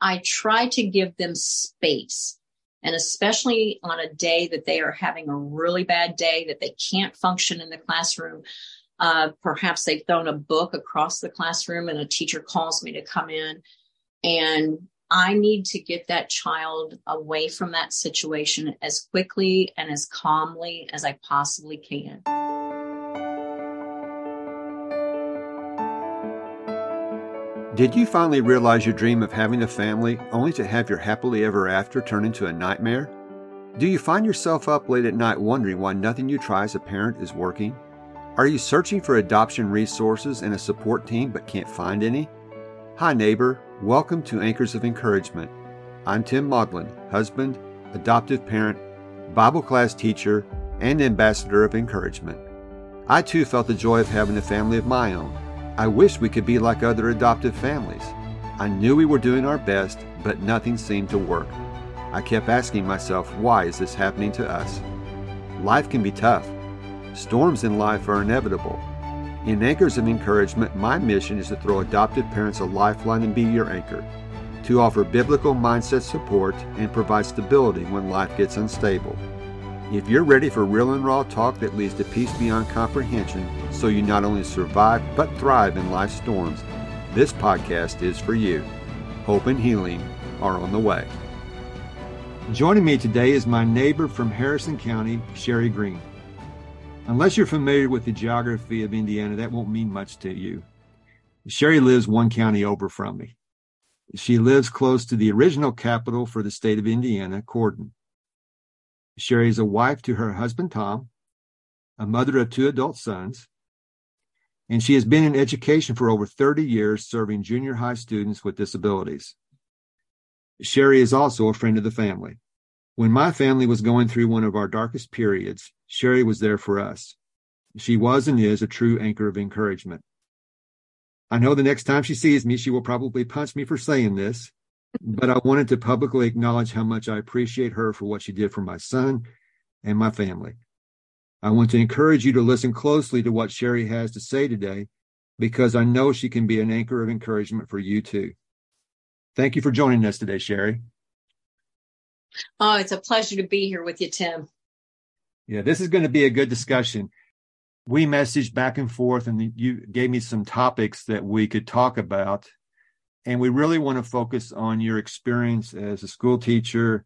I try to give them space. And especially on a day that they are having a really bad day, that they can't function in the classroom. Uh, perhaps they've thrown a book across the classroom and a teacher calls me to come in. And I need to get that child away from that situation as quickly and as calmly as I possibly can. Did you finally realize your dream of having a family only to have your happily ever after turn into a nightmare? Do you find yourself up late at night wondering why nothing you try as a parent is working? Are you searching for adoption resources and a support team but can't find any? Hi, neighbor. Welcome to Anchors of Encouragement. I'm Tim Maudlin, husband, adoptive parent, Bible class teacher, and ambassador of encouragement. I too felt the joy of having a family of my own I wish we could be like other adoptive families. I knew we were doing our best, but nothing seemed to work. I kept asking myself, why is this happening to us? Life can be tough. Storms in life are inevitable. In Anchors of Encouragement, my mission is to throw adoptive parents a lifeline and be your anchor, to offer biblical mindset support and provide stability when life gets unstable. If you're ready for real and raw talk that leads to peace beyond comprehension, so you not only survive but thrive in life's storms, this podcast is for you. Hope and healing are on the way. Joining me today is my neighbor from Harrison County, Sherry Green. Unless you're familiar with the geography of Indiana, that won't mean much to you. Sherry lives one county over from me. She lives close to the original capital for the state of Indiana, Corydon. Sherry is a wife to her husband, Tom, a mother of two adult sons, and she has been in education for over 30 years, serving junior high students with disabilities. Sherry is also a friend of the family. When my family was going through one of our darkest periods, Sherry was there for us. She was and is a true anchor of encouragement. I know the next time she sees me, she will probably punch me for saying this, but I wanted to publicly acknowledge how much I appreciate her for what she did for my son and my family. I want to encourage you to listen closely to what Sherry has to say today because I know she can be an anchor of encouragement for you too. Thank you for joining us today, Sherry. Oh, it's a pleasure to be here with you, Tim. Yeah, this is going to be a good discussion. We messaged back and forth, and you gave me some topics that we could talk about and we really want to focus on your experience as a school teacher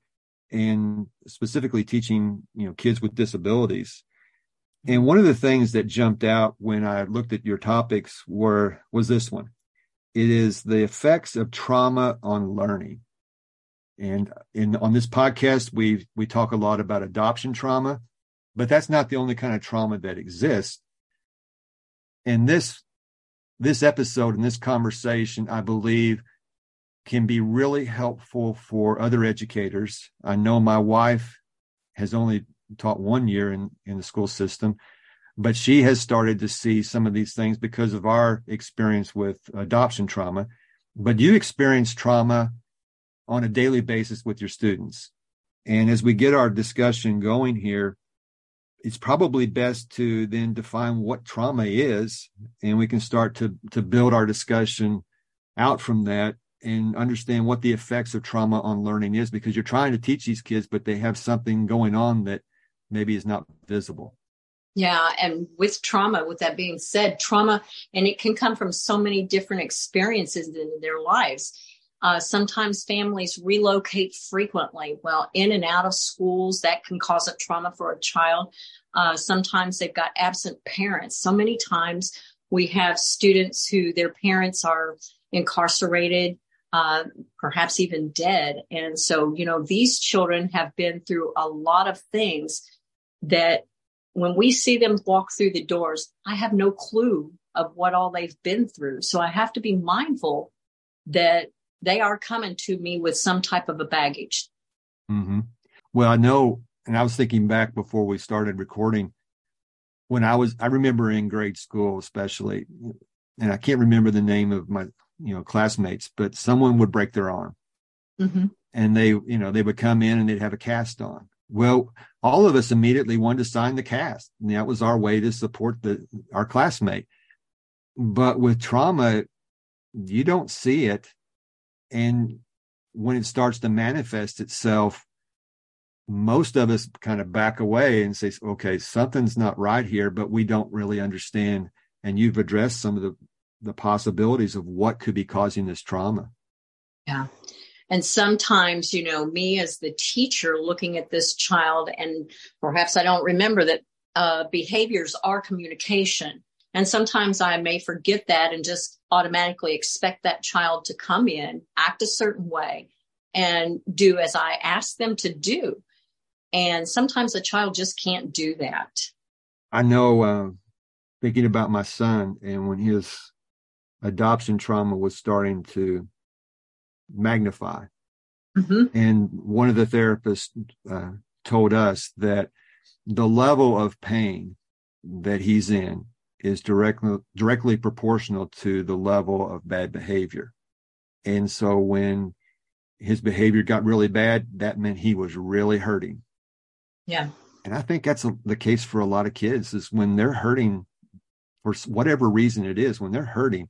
and specifically teaching you know kids with disabilities. And one of the things that jumped out when i looked at your topics were was this one. It is the effects of trauma on learning. And in on this podcast we we talk a lot about adoption trauma but that's not the only kind of trauma that exists. And this this episode and this conversation, I believe, can be really helpful for other educators. I know my wife has only taught one year in, in the school system, but she has started to see some of these things because of our experience with adoption trauma. But you experience trauma on a daily basis with your students. And as we get our discussion going here, it's probably best to then define what trauma is and we can start to to build our discussion out from that and understand what the effects of trauma on learning is because you're trying to teach these kids but they have something going on that maybe is not visible. Yeah and with trauma with that being said trauma and it can come from so many different experiences in their lives uh, sometimes families relocate frequently. Well, in and out of schools, that can cause a trauma for a child. Uh, sometimes they've got absent parents. So many times we have students who their parents are incarcerated, uh, perhaps even dead. And so, you know, these children have been through a lot of things that when we see them walk through the doors, I have no clue of what all they've been through. So I have to be mindful that they are coming to me with some type of a baggage. Mm-hmm. Well, I know, and I was thinking back before we started recording when I was, I remember in grade school, especially, and I can't remember the name of my, you know, classmates, but someone would break their arm mm-hmm. and they, you know, they would come in and they'd have a cast on. Well, all of us immediately wanted to sign the cast. And that was our way to support the, our classmate. But with trauma, you don't see it and when it starts to manifest itself, most of us kind of back away and say, okay, something's not right here, but we don't really understand. And you've addressed some of the, the possibilities of what could be causing this trauma. Yeah. And sometimes, you know, me as the teacher looking at this child, and perhaps I don't remember that uh, behaviors are communication. And sometimes I may forget that and just automatically expect that child to come in, act a certain way, and do as I ask them to do. And sometimes a child just can't do that. I know, uh, thinking about my son and when his adoption trauma was starting to magnify. Mm-hmm. And one of the therapists uh, told us that the level of pain that he's in is directly directly proportional to the level of bad behavior. And so when his behavior got really bad, that meant he was really hurting. Yeah. And I think that's a, the case for a lot of kids is when they're hurting for whatever reason it is, when they're hurting,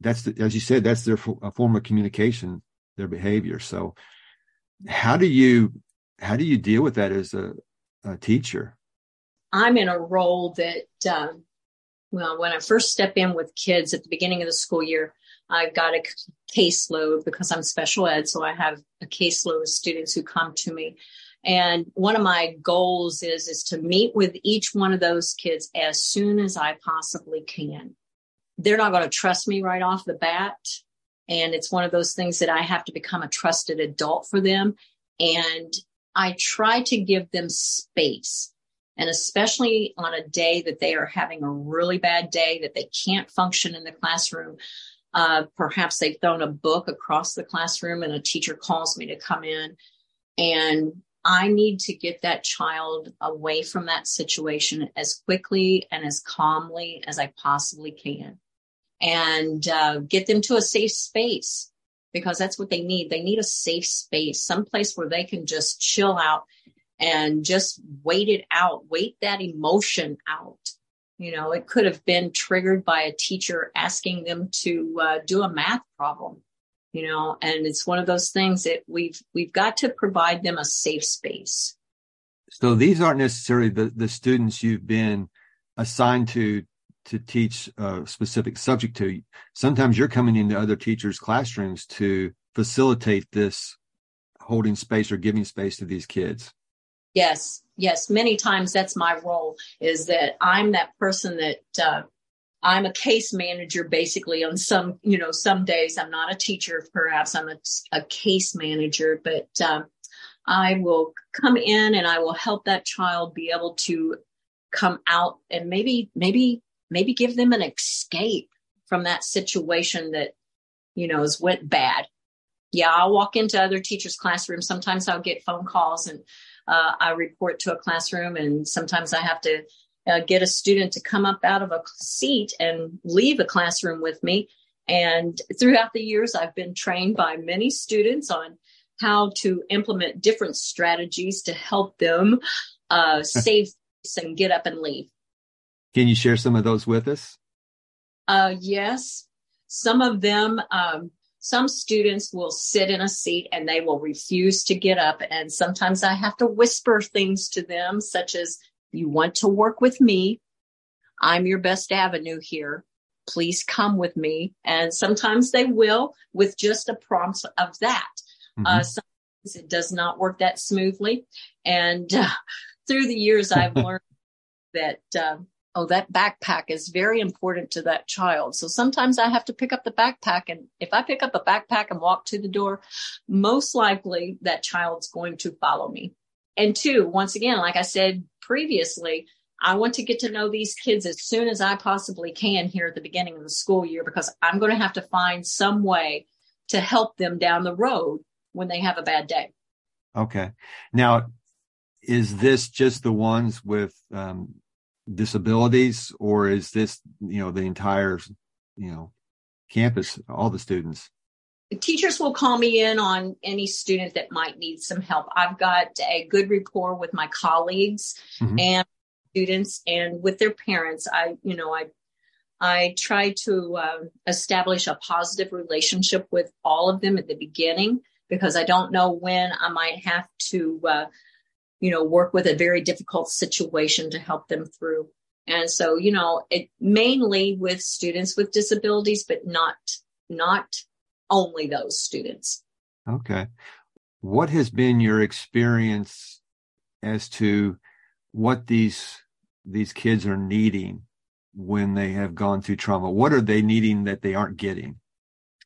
that's the, as you said, that's their a form of communication, their behavior. So how do you, how do you deal with that as a, a teacher? I'm in a role that, um, well, when I first step in with kids at the beginning of the school year, I've got a caseload because I'm special ed. So I have a caseload of students who come to me. And one of my goals is, is to meet with each one of those kids as soon as I possibly can. They're not going to trust me right off the bat. And it's one of those things that I have to become a trusted adult for them. And I try to give them space. And especially on a day that they are having a really bad day, that they can't function in the classroom. Uh, perhaps they've thrown a book across the classroom and a teacher calls me to come in. And I need to get that child away from that situation as quickly and as calmly as I possibly can and uh, get them to a safe space because that's what they need. They need a safe space, someplace where they can just chill out and just wait it out, wait that emotion out. You know, it could have been triggered by a teacher asking them to uh, do a math problem you know and it's one of those things that we've we've got to provide them a safe space. So these aren't necessarily the the students you've been assigned to to teach a specific subject to. Sometimes you're coming into other teachers classrooms to facilitate this holding space or giving space to these kids yes yes many times that's my role is that i'm that person that uh, I'm a case manager basically on some, you know, some days I'm not a teacher, perhaps I'm a, a case manager, but um, I will come in and I will help that child be able to come out and maybe, maybe, maybe give them an escape from that situation that, you know, has went bad. Yeah, I'll walk into other teachers' classrooms. Sometimes I'll get phone calls and uh, I report to a classroom, and sometimes I have to uh, get a student to come up out of a seat and leave a classroom with me. And throughout the years, I've been trained by many students on how to implement different strategies to help them uh, save and get up and leave. Can you share some of those with us? Uh, yes. Some of them, um, some students will sit in a seat and they will refuse to get up. And sometimes I have to whisper things to them, such as, you want to work with me. I'm your best avenue here. Please come with me. And sometimes they will with just a prompt of that. Mm-hmm. Uh, sometimes it does not work that smoothly. And uh, through the years, I've learned that, uh, oh, that backpack is very important to that child. So sometimes I have to pick up the backpack. And if I pick up a backpack and walk to the door, most likely that child's going to follow me. And two, once again, like I said previously, I want to get to know these kids as soon as I possibly can here at the beginning of the school year because I'm going to have to find some way to help them down the road when they have a bad day. Okay. Now, is this just the ones with um, disabilities or is this, you know, the entire, you know, campus, all the students? teachers will call me in on any student that might need some help. I've got a good rapport with my colleagues mm-hmm. and students and with their parents. I, you know, I, I try to uh, establish a positive relationship with all of them at the beginning because I don't know when I might have to, uh, you know, work with a very difficult situation to help them through. And so, you know, it mainly with students with disabilities, but not, not only those students. Okay. What has been your experience as to what these these kids are needing when they have gone through trauma? What are they needing that they aren't getting?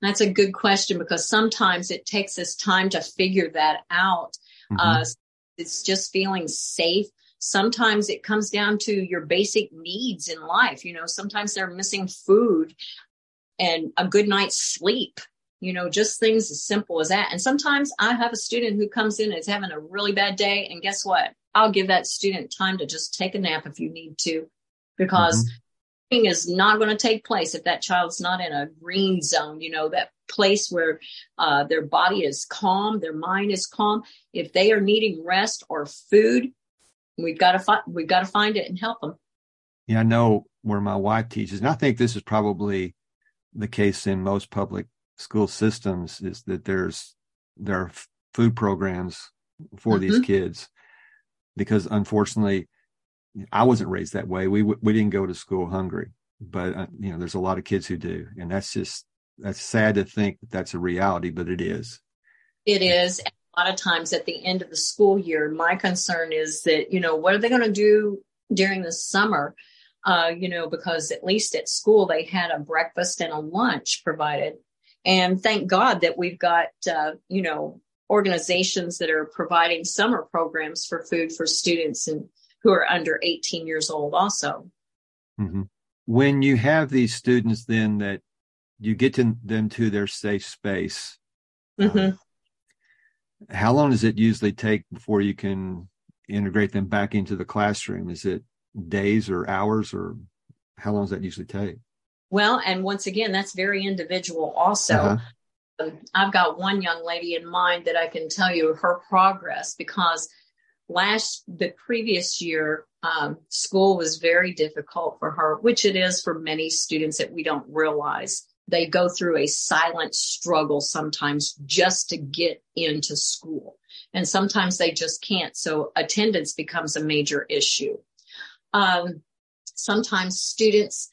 That's a good question because sometimes it takes us time to figure that out. Mm-hmm. Uh, it's just feeling safe. Sometimes it comes down to your basic needs in life. You know, sometimes they're missing food and a good night's sleep you know, just things as simple as that. And sometimes I have a student who comes in and is having a really bad day. And guess what? I'll give that student time to just take a nap if you need to, because mm-hmm. Is not going to take place if that child's not in a green zone, you know, that place where uh, their body is calm, their mind is calm. If they are needing rest or food, we've got to find, we've got to find it and help them. Yeah, I know where my wife teaches, and I think this is probably the case in most public school systems is that there's there are food programs for mm-hmm. these kids because unfortunately I wasn't raised that way. We we didn't go to school hungry, but uh, you know there's a lot of kids who do, and that's just that's sad to think that that's a reality, but it is. It is. a lot of times at the end of the school year, my concern is that you know what are they going to do during the summer? Uh, you know, because at least at school they had a breakfast and a lunch provided and thank God that we've got, uh, you know, organizations that are providing summer programs for food for students and who are under 18 years old also. Mm-hmm. When you have these students then that you get to them to their safe space, mm-hmm. um, how long does it usually take before you can integrate them back into the classroom? Is it days or hours or how long does that usually take? Well, and once again, that's very individual also. Uh-huh. Um, I've got one young lady in mind that I can tell you her progress because last, the previous year, um, school was very difficult for her, which it is for many students that we don't realize. They go through a silent struggle sometimes just to get into school. And sometimes they just can't. So attendance becomes a major issue. Um, sometimes students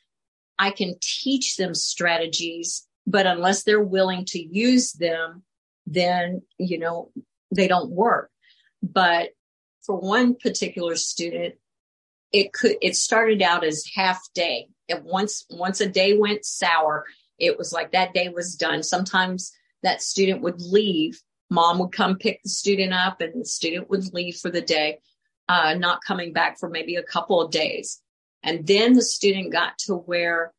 I can teach them strategies, but unless they're willing to use them, then, you know, they don't work. But for one particular student, it could, it started out as half day. If once, once a day went sour, it was like that day was done. Sometimes that student would leave. Mom would come pick the student up and the student would leave for the day, uh, not coming back for maybe a couple of days. And then the student got to where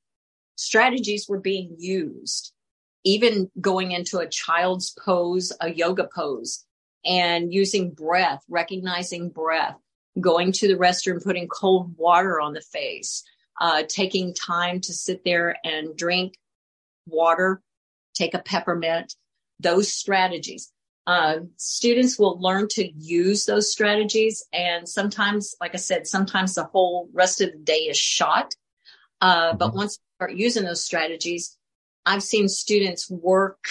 strategies were being used, even going into a child's pose, a yoga pose, and using breath, recognizing breath, going to the restroom, putting cold water on the face, uh, taking time to sit there and drink water, take a peppermint, those strategies. Uh, students will learn to use those strategies. And sometimes, like I said, sometimes the whole rest of the day is shot. Uh, but mm-hmm. once you start using those strategies, I've seen students work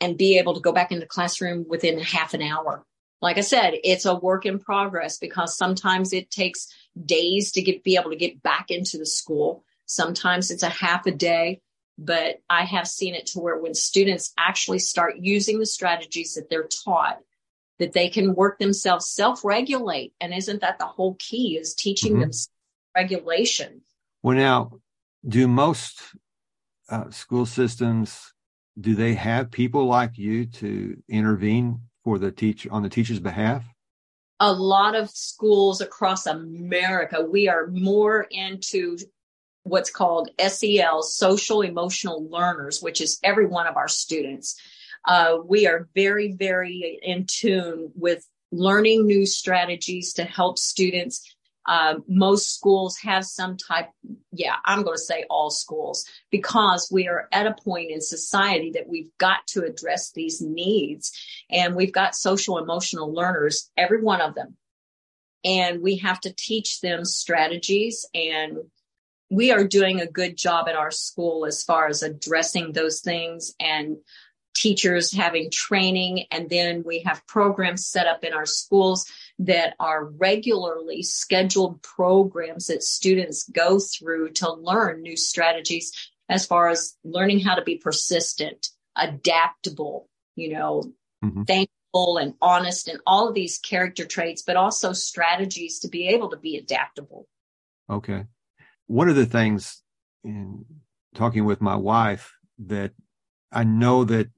and be able to go back into the classroom within half an hour. Like I said, it's a work in progress because sometimes it takes days to get, be able to get back into the school. Sometimes it's a half a day but I have seen it to where when students actually start using the strategies that they're taught, that they can work themselves self-regulate. And isn't that the whole key is teaching mm-hmm. them regulation? Well, now, do most uh, school systems, do they have people like you to intervene for the teacher on the teacher's behalf? A lot of schools across America, we are more into what's called SEL, social emotional learners, which is every one of our students. Uh, we are very, very in tune with learning new strategies to help students. Uh, most schools have some type, yeah, I'm going to say all schools, because we are at a point in society that we've got to address these needs. And we've got social emotional learners, every one of them. And we have to teach them strategies and we are doing a good job at our school as far as addressing those things and teachers having training, and then we have programs set up in our schools that are regularly scheduled programs that students go through to learn new strategies as far as learning how to be persistent, adaptable, you know, mm-hmm. thankful and honest, and all of these character traits, but also strategies to be able to be adaptable. Okay. One of the things in talking with my wife that I know that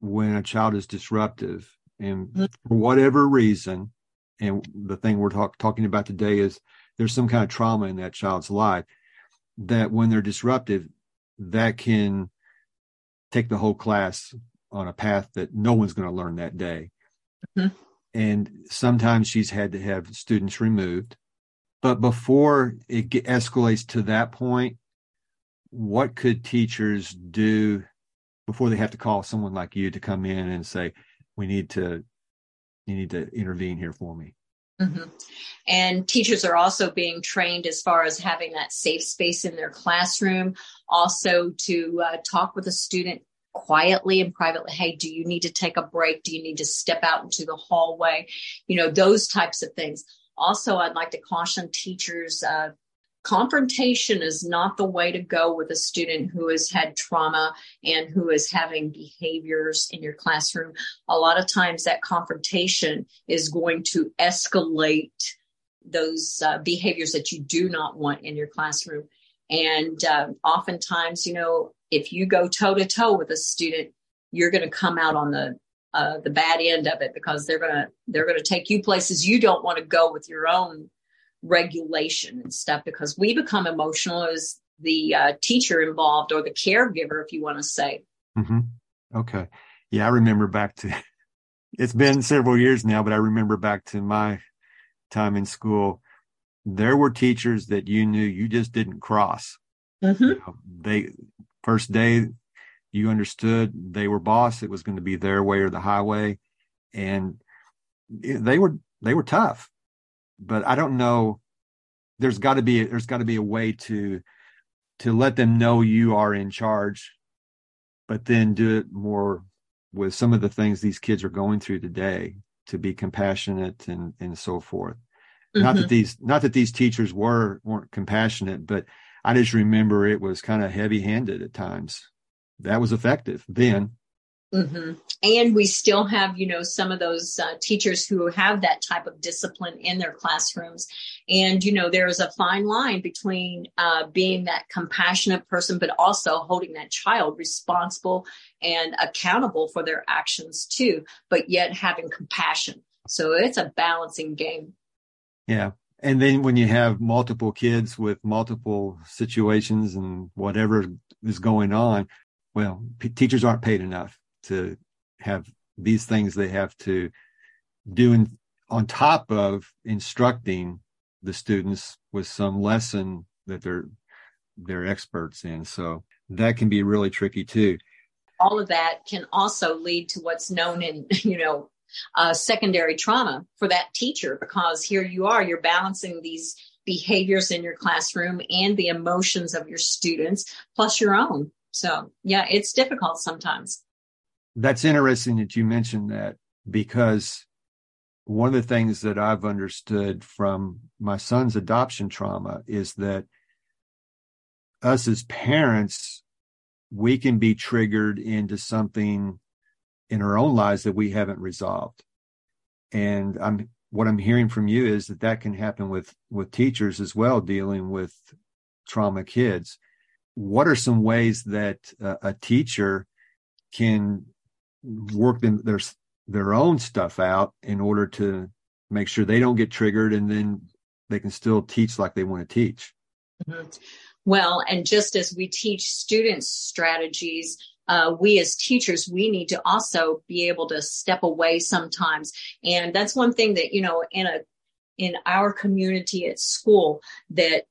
when a child is disruptive and mm-hmm. for whatever reason, and the thing we're talk, talking about today is there's some kind of trauma in that child's life that when they're disruptive, that can take the whole class on a path that no one's going to learn that day. Mm-hmm. And sometimes she's had to have students removed. But before it escalates to that point, what could teachers do before they have to call someone like you to come in and say, we need to, you need to intervene here for me? Mm-hmm. And teachers are also being trained as far as having that safe space in their classroom, also to uh, talk with a student quietly and privately. Hey, do you need to take a break? Do you need to step out into the hallway? You know, those types of things. Also, I'd like to caution teachers uh, confrontation is not the way to go with a student who has had trauma and who is having behaviors in your classroom. A lot of times that confrontation is going to escalate those uh, behaviors that you do not want in your classroom. And uh, oftentimes, you know, if you go toe to toe with a student, you're going to come out on the uh, the bad end of it because they're gonna they're gonna take you places you don't want to go with your own regulation and stuff because we become emotional as the uh, teacher involved or the caregiver, if you want to say. Mm-hmm. Okay. Yeah, I remember back to, it's been several years now, but I remember back to my time in school. There were teachers that you knew you just didn't cross. Mm-hmm. You know, they, first day, you understood they were boss. It was going to be their way or the highway. And they were, they were tough but I don't know. There's got to be there's got to be a way to to let them know you are in charge, but then do it more with some of the things these kids are going through today to be compassionate and and so forth. Mm-hmm. Not that mm-hmm. these not that these teachers were weren't compassionate, but I just remember it was kind of heavy handed at times. That was effective then. Mm-hmm. And we still have, you know, some of those uh, teachers who have that type of discipline in their classrooms. And, you know, there is a fine line between uh, being that compassionate person, but also holding that child responsible and accountable for their actions too, but yet having compassion. So it's a balancing game. Yeah. And then when you have multiple kids with multiple situations and whatever is going on, well, p- teachers aren't paid enough to have these things they have to do in, on top of instructing the students with some lesson that they're they're experts in. So that can be really tricky too. All of that can also lead to what's known in you know uh, secondary trauma for that teacher because here you are you're balancing these behaviors in your classroom and the emotions of your students plus your own. So yeah it's difficult sometimes that's interesting that you mentioned that because one of the things that I've understood from my son's adoption trauma is that us as parents, we can be triggered into something in our own lives that we haven't resolved. And I'm, what I'm hearing from you is that that can happen with, with teachers as well, dealing with trauma kids. What are some ways that uh, a teacher can work them their their own stuff out in order to make sure they don't get triggered and then they can still teach like they want to teach mm-hmm. well and just as we teach students strategies uh, we as teachers we need to also be able to step away sometimes and that's one thing that you know in a in our community at school that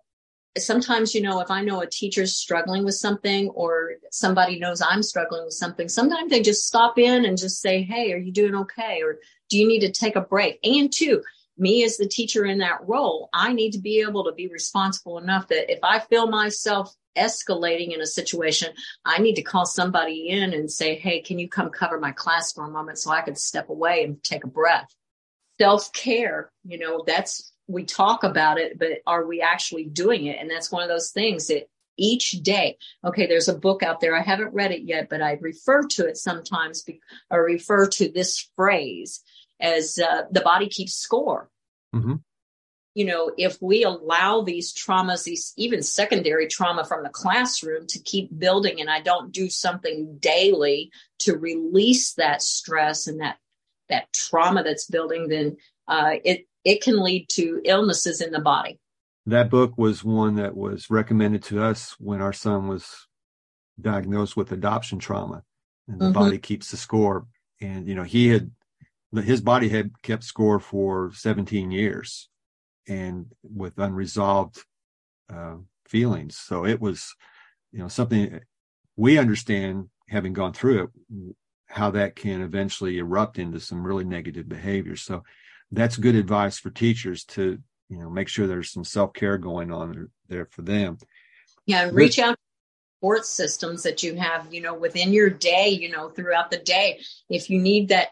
sometimes, you know, if I know a teacher's struggling with something or somebody knows I'm struggling with something, sometimes they just stop in and just say, Hey, are you doing okay? Or do you need to take a break? And two, me as the teacher in that role, I need to be able to be responsible enough that if I feel myself escalating in a situation, I need to call somebody in and say, Hey, can you come cover my class for a moment so I can step away and take a breath? Self care, you know, that's, we talk about it, but are we actually doing it? And that's one of those things that each day. Okay, there's a book out there. I haven't read it yet, but I refer to it sometimes be, or refer to this phrase as uh, the body keeps score. Mm-hmm. You know, if we allow these traumas, these even secondary trauma from the classroom to keep building, and I don't do something daily to release that stress and that that trauma that's building, then uh, it it can lead to illnesses in the body. That book was one that was recommended to us when our son was diagnosed with adoption trauma and the mm-hmm. body keeps the score. And you know he had his body had kept score for 17 years and with unresolved uh, feelings. So it was you know something we understand having gone through it how that can eventually erupt into some really negative behaviors so that's good advice for teachers to you know make sure there's some self-care going on there for them. Yeah reach out support systems that you have you know within your day you know throughout the day. If you need that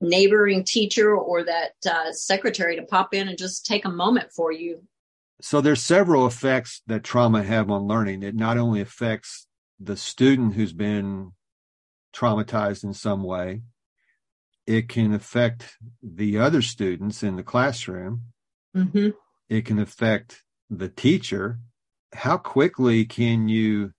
neighboring teacher or that uh, secretary to pop in and just take a moment for you. So there's several effects that trauma have on learning. It not only affects the student who's been traumatized in some way it can affect the other students in the classroom Mm-hmm. It can affect the teacher. How quickly can you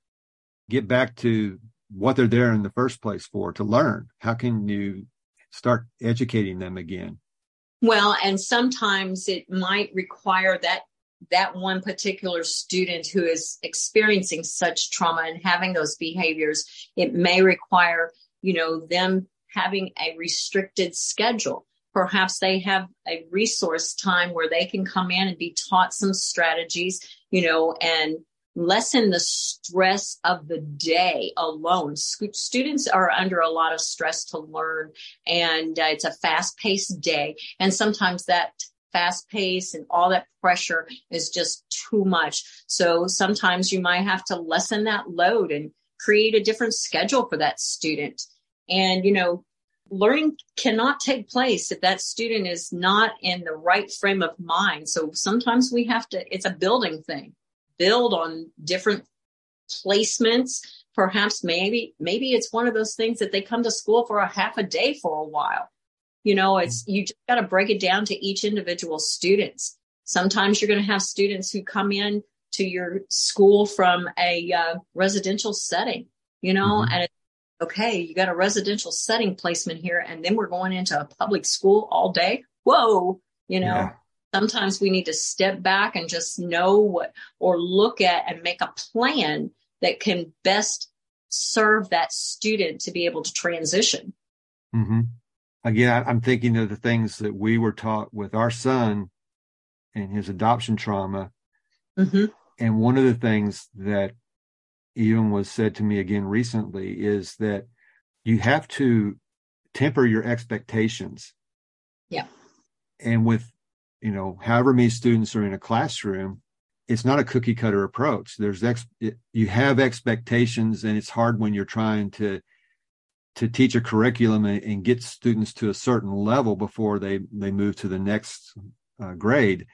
get back to what they're there in the first place for to learn? How can you start educating them again? Well, and sometimes it might require that that one particular student who is experiencing such trauma and having those behaviors, it may require, you know, them having a restricted schedule perhaps they have a resource time where they can come in and be taught some strategies, you know, and lessen the stress of the day alone. Students are under a lot of stress to learn, and uh, it's a fast paced day. And sometimes that fast pace and all that pressure is just too much. So sometimes you might have to lessen that load and create a different schedule for that student. And, you know, learning cannot take place if that student is not in the right frame of mind. So sometimes we have to, it's a building thing, build on different placements. Perhaps maybe, maybe it's one of those things that they come to school for a half a day for a while. You know, it's, you just got to break it down to each individual students. Sometimes you're going to have students who come in to your school from a uh, residential setting, you know, mm-hmm. and it's okay, you got a residential setting placement here, and then we're going into a public school all day. Whoa, you know, yeah. sometimes we need to step back and just know what or look at and make a plan that can best serve that student to be able to transition. Mm-hmm. Again, I'm thinking of the things that we were taught with our son and his adoption trauma. Mm-hmm. And one of the things that even was said to me again recently is that you have to temper your expectations. Yeah. And with, you know, however many students are in a classroom, it's not a cookie cutter approach. There's ex, you have expectations and it's hard when you're trying to, to teach a curriculum and, and get students to a certain level before they, they move to the next uh, grade.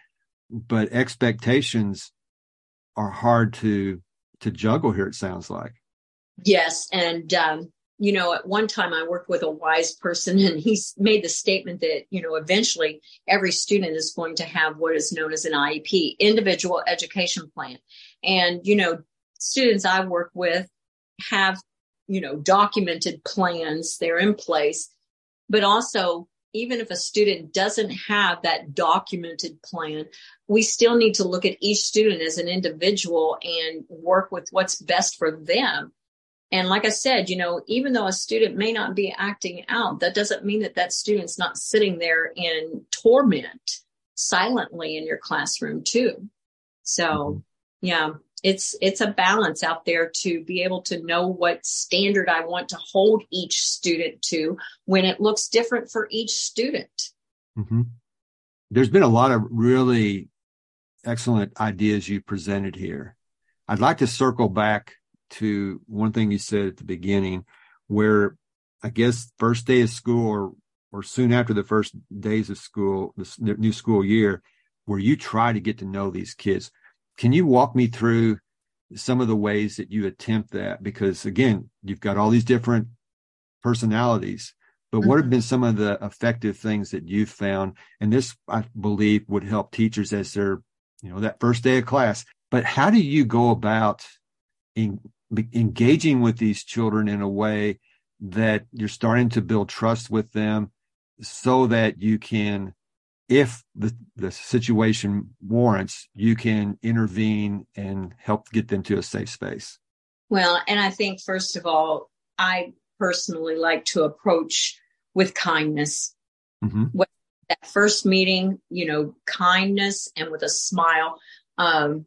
But expectations are hard to to juggle here it sounds like. Yes and um, you know at one time i worked with a wise person and he made the statement that you know eventually every student is going to have what is known as an iep individual education plan. And you know students i work with have you know documented plans they're in place but also even if a student doesn't have that documented plan, we still need to look at each student as an individual and work with what's best for them. And like I said, you know, even though a student may not be acting out, that doesn't mean that that student's not sitting there in torment silently in your classroom too. So, yeah, it's it's a balance out there to be able to know what standard I want to hold each student to when it looks different for each student. Mm-hmm. There's been a lot of really excellent ideas you presented here. I'd like to circle back to one thing you said at the beginning, where I guess first day of school or or soon after the first days of school, the new school year, where you try to get to know these kids. Can you walk me through some of the ways that you attempt that? Because again, you've got all these different personalities, but what have mm-hmm. been some of the effective things that you've found? And this, I believe, would help teachers as they're, you know, that first day of class. But how do you go about in, engaging with these children in a way that you're starting to build trust with them so that you can if the, the situation warrants you can intervene and help get them to a safe space well and i think first of all i personally like to approach with kindness mm-hmm. that first meeting you know kindness and with a smile um,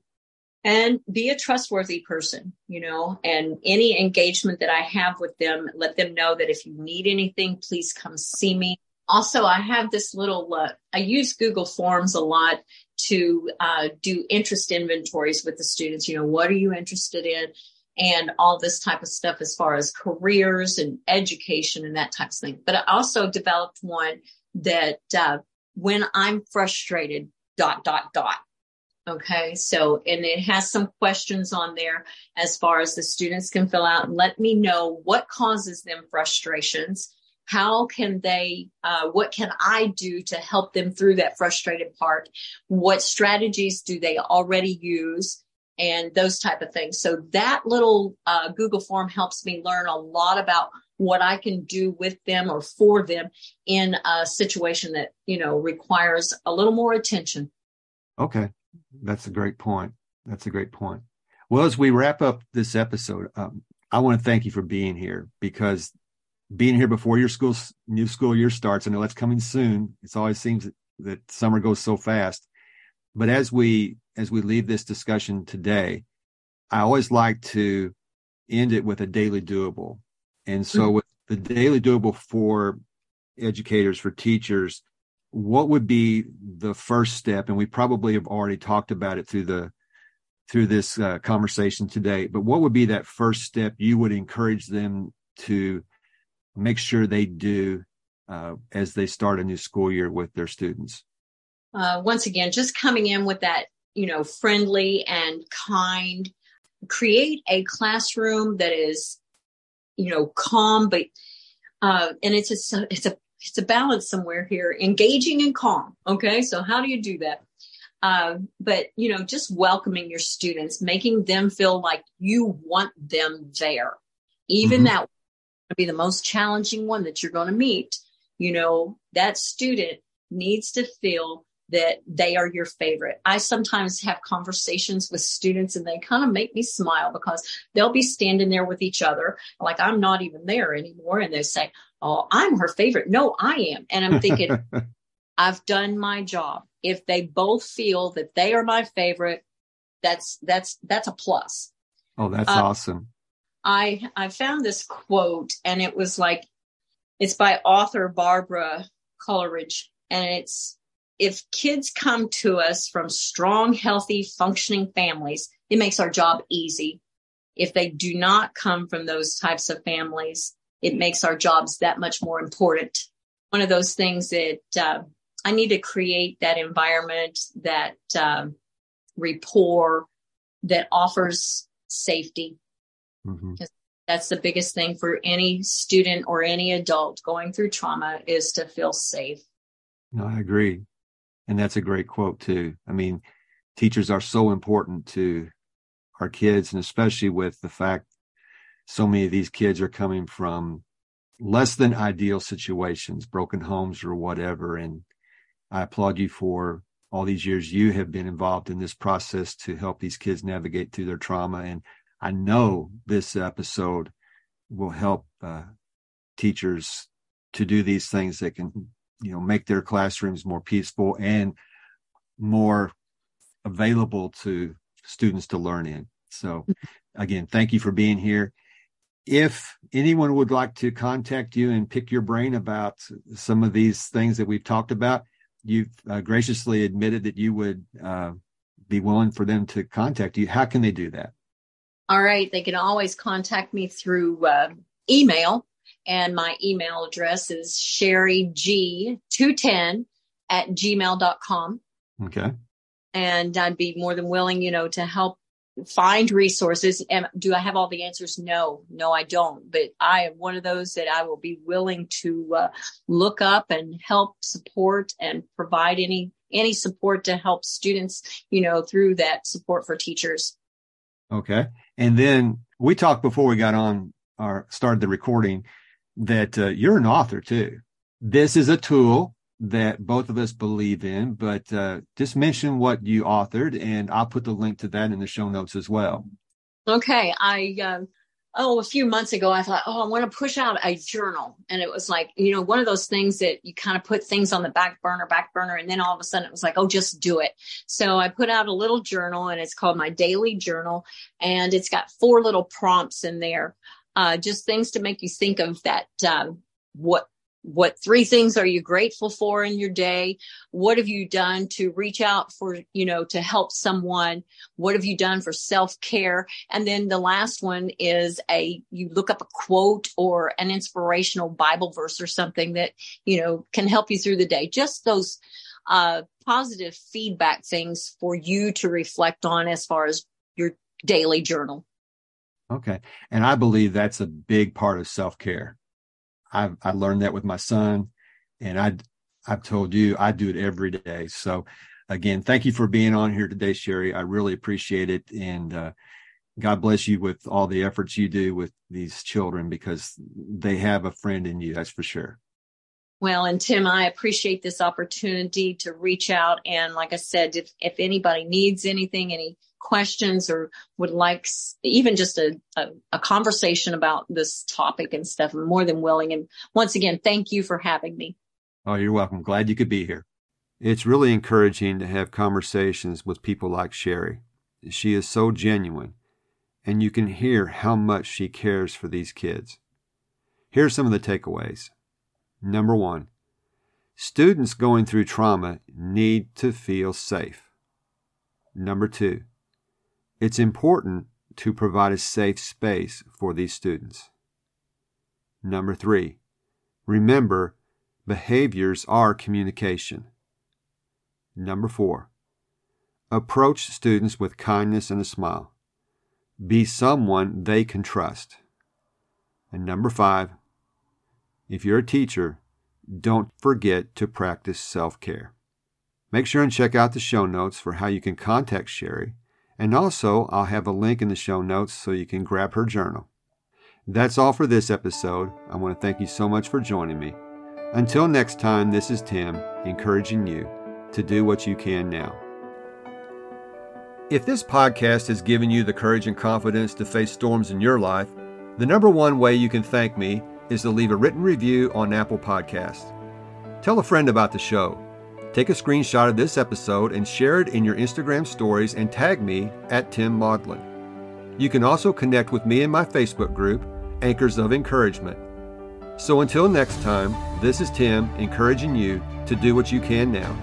and be a trustworthy person, you know, and any engagement that I have with them, let them know that if you need anything, please come see me. Also, I have this little, uh, I use Google Forms a lot to uh, do interest inventories with the students. You know, what are you interested in? And all this type of stuff as far as careers and education and that type of thing. But I also developed one that uh, when I'm frustrated, dot, dot, dot Okay, so and it has some questions on there as far as the students can fill out and let me know what causes them frustrations. How can they, uh, what can I do to help them through that frustrated part? What strategies do they already use? And those type of things. So that little uh, Google form helps me learn a lot about what I can do with them or for them in a situation that, you know, requires a little more attention. Okay. That's a great point. That's a great point. Well, as we wrap up this episode, um, I want to thank you for being here because being here before your school new school year starts, I know that's coming soon. It always seems that, that summer goes so fast. But as we as we leave this discussion today, I always like to end it with a daily doable. And so mm-hmm. with the daily doable for educators, for teachers, what would be the first step and we probably have already talked about it through the through this uh, conversation today but what would be that first step you would encourage them to make sure they do uh, as they start a new school year with their students uh, once again just coming in with that you know friendly and kind create a classroom that is you know calm but uh, and it's a it's a it's a balance somewhere here, engaging and calm. Okay. So how do you do that? Uh, but you know, just welcoming your students, making them feel like you want them there. Even mm-hmm. that will be the most challenging one that you're going to meet. You know, that student needs to feel that they are your favorite. I sometimes have conversations with students and they kind of make me smile because they'll be standing there with each other like I'm not even there anymore. And they say, Oh, I'm her favorite. No, I am. And I'm thinking, I've done my job. If they both feel that they are my favorite, that's, that's, that's a plus. Oh, that's uh, awesome. I, I found this quote and it was like, it's by author Barbara Coloroso and it's, if kids come to us from strong, healthy, functioning families, it makes our job easy. If they do not come from those types of families, it makes our jobs that much more important. One of those things that uh, I need to create that environment, that um, rapport that offers safety. Mm-hmm. That's the biggest thing for any student or any adult going through trauma is to feel safe. No, I agree. And that's a great quote too. I mean, teachers are so important to our kids and especially with the fact so many of these kids are coming from less than ideal situations, broken homes or whatever. And I applaud you for all these years you have been involved in this process to help these kids navigate through their trauma. And I know this episode will help uh, teachers to do these things that can, you know, make their classrooms more peaceful and more available to students to learn in. So again, thank you for being here if anyone would like to contact you and pick your brain about some of these things that we've talked about, you've uh, graciously admitted that you would uh, be willing for them to contact you. How can they do that? All right. They can always contact me through uh, email. And my email address is sherryg210 at gmail.com. Okay. And I'd be more than willing, you know, to help find resources. And do I have all the answers? No, no, I don't. But I am one of those that I will be willing to uh, look up and help support and provide any any support to help students, you know, through that support for teachers. Okay. And then we talked before we got on or started the recording that uh, you're an author too. This is a tool that both of us believe in, but uh, just mention what you authored, and I'll put the link to that in the show notes as well. Okay. I um, oh, a few months ago, I thought, oh, I want to push out a journal. And it was like, you know, one of those things that you kind of put things on the back burner, back burner. And then all of a sudden it was like, oh, just do it. So I put out a little journal and it's called my daily journal. And it's got four little prompts in there, uh, just things to make you think of that, um, what what three things are you grateful for in your day? What have you done to reach out for you know to help someone? What have you done for self-care? And then the last one is a you look up a quote or an inspirational bible verse or something that you know can help you through the day. Just those uh, positive feedback things for you to reflect on as far as your daily journal. Okay. And i believe that's a big part of self-care I I learned that with my son, and I I've told you I do it every day. So again, thank you for being on here today, Sherry. I really appreciate it, and uh, God bless you with all the efforts you do with these children because they have a friend in you. That's for sure. Well, and Tim, I appreciate this opportunity to reach out. And like I said, if, if anybody needs anything, any questions or would like even just a, a, a, conversation about this topic and stuff, I'm more than willing. And once again, thank you for having me. Oh, you're welcome. Glad you could be here. It's really encouraging to have conversations with people like Sherry. She is so genuine, and you can hear how much she cares for these kids. Here are some of the takeaways. Number one, students going through trauma need to feel safe. Number two, it's important to provide a safe space for these students. Number three, remember behaviors are communication. Number four, approach students with kindness and a smile. Be someone they can trust. And number five, if you're a teacher, don't forget to practice self care. Make sure and check out the show notes for how you can contact Sherry and also, I'll have a link in the show notes so you can grab her journal. That's all for this episode. I want to thank you so much for joining me. Until next time, this is Tim encouraging you to do what you can now. If this podcast has given you the courage and confidence to face storms in your life, the number one way you can thank me is to leave a written review on Apple Podcasts. Tell a friend about the show Take a screenshot of this episode and share it in your Instagram stories and tag me at Tim Maudlin. You can also connect with me in my Facebook group, Anchors of Encouragement. So until next time, this is Tim encouraging you to do what you can now.